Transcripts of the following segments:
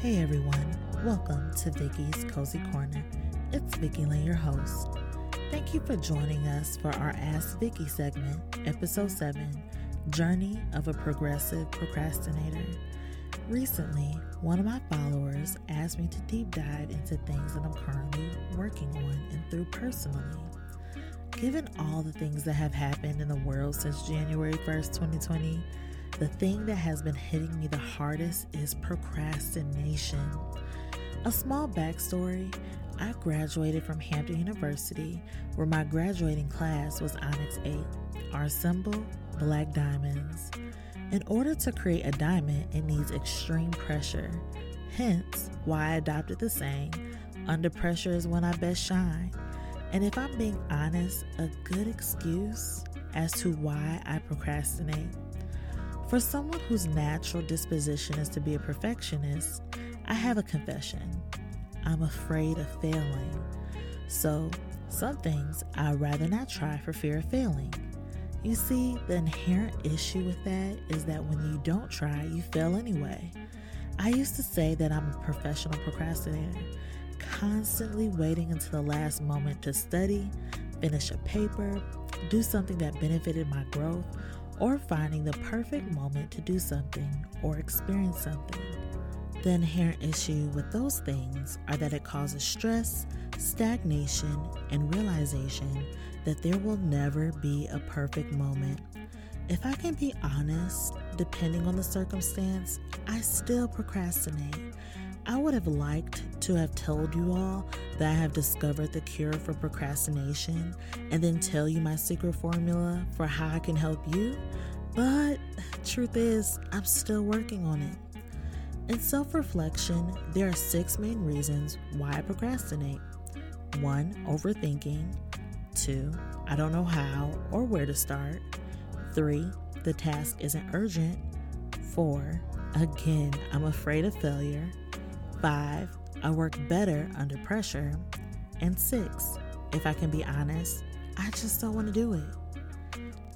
Hey everyone, welcome to Vicki's Cozy Corner. It's Vicki Laine, your host. Thank you for joining us for our Ask Vicki segment, episode 7 Journey of a Progressive Procrastinator. Recently, one of my followers asked me to deep dive into things that I'm currently working on and through personally. Given all the things that have happened in the world since January 1st, 2020, the thing that has been hitting me the hardest is procrastination. A small backstory I graduated from Hampton University, where my graduating class was Onyx 8, our symbol, black diamonds. In order to create a diamond, it needs extreme pressure. Hence, why I adopted the saying, under pressure is when I best shine. And if I'm being honest, a good excuse as to why I procrastinate. For someone whose natural disposition is to be a perfectionist, I have a confession. I'm afraid of failing. So, some things I'd rather not try for fear of failing. You see, the inherent issue with that is that when you don't try, you fail anyway. I used to say that I'm a professional procrastinator constantly waiting until the last moment to study, finish a paper, do something that benefited my growth, or finding the perfect moment to do something or experience something. The inherent issue with those things are that it causes stress, stagnation, and realization that there will never be a perfect moment. If I can be honest, depending on the circumstance, I still procrastinate. I would have liked to have told you all that I have discovered the cure for procrastination and then tell you my secret formula for how I can help you, but truth is, I'm still working on it. In self reflection, there are six main reasons why I procrastinate. One, overthinking. Two, I don't know how or where to start. Three, the task isn't urgent. Four, again, I'm afraid of failure. Five, I work better under pressure. And six, if I can be honest, I just don't want to do it.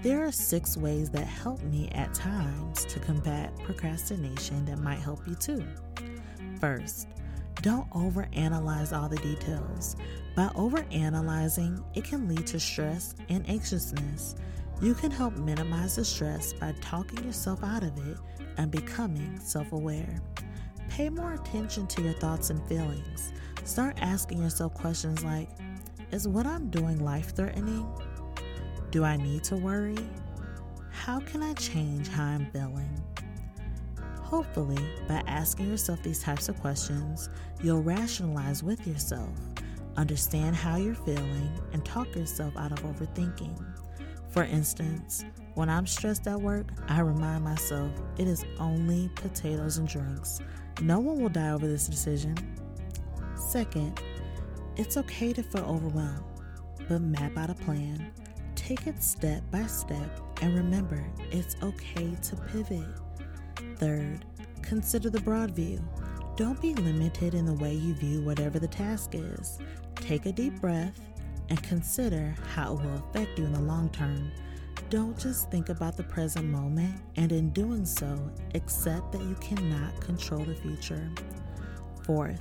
There are six ways that help me at times to combat procrastination that might help you too. First, don't overanalyze all the details. By overanalyzing, it can lead to stress and anxiousness. You can help minimize the stress by talking yourself out of it and becoming self aware. Pay more attention to your thoughts and feelings. Start asking yourself questions like Is what I'm doing life threatening? Do I need to worry? How can I change how I'm feeling? Hopefully, by asking yourself these types of questions, you'll rationalize with yourself, understand how you're feeling, and talk yourself out of overthinking. For instance, when I'm stressed at work, I remind myself it is only potatoes and drinks. No one will die over this decision. Second, it's okay to feel overwhelmed, but map out a plan. Take it step by step and remember it's okay to pivot. Third, consider the broad view. Don't be limited in the way you view whatever the task is. Take a deep breath and consider how it will affect you in the long term. Don't just think about the present moment, and in doing so, accept that you cannot control the future. Fourth,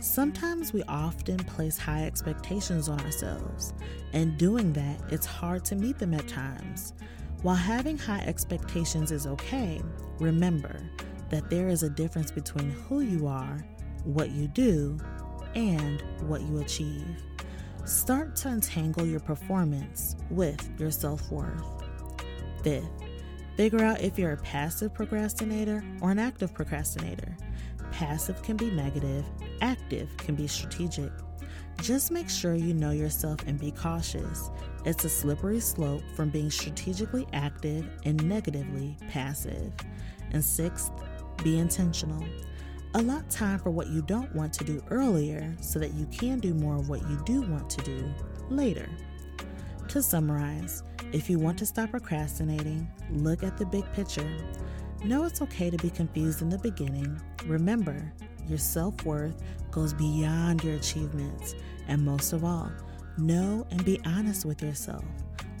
sometimes we often place high expectations on ourselves, and doing that, it's hard to meet them at times. While having high expectations is okay, remember that there is a difference between who you are, what you do, and what you achieve. Start to untangle your performance with your self worth. Fifth, figure out if you're a passive procrastinator or an active procrastinator. Passive can be negative, active can be strategic. Just make sure you know yourself and be cautious. It's a slippery slope from being strategically active and negatively passive. And sixth, be intentional. Allot time for what you don't want to do earlier so that you can do more of what you do want to do later. To summarize, if you want to stop procrastinating, look at the big picture. Know it's okay to be confused in the beginning. Remember, your self worth goes beyond your achievements. And most of all, know and be honest with yourself.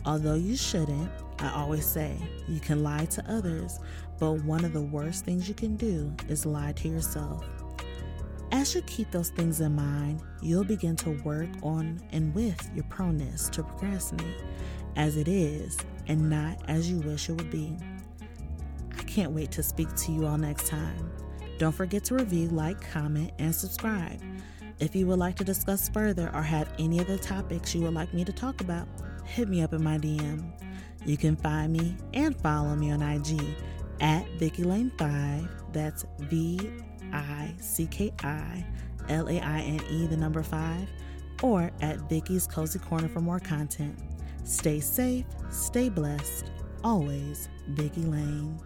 Although you shouldn't, I always say you can lie to others, but one of the worst things you can do is lie to yourself. As you keep those things in mind, you'll begin to work on and with your proneness to procrastinate as it is and not as you wish it would be. I can't wait to speak to you all next time. Don't forget to review, like, comment, and subscribe. If you would like to discuss further or have any other topics you would like me to talk about, hit me up in my DM. You can find me and follow me on IG at Vicki Laine 5. That's V I C K I L A I N E, the number 5, or at Vicki's Cozy Corner for more content. Stay safe, stay blessed. Always Vicki Laine.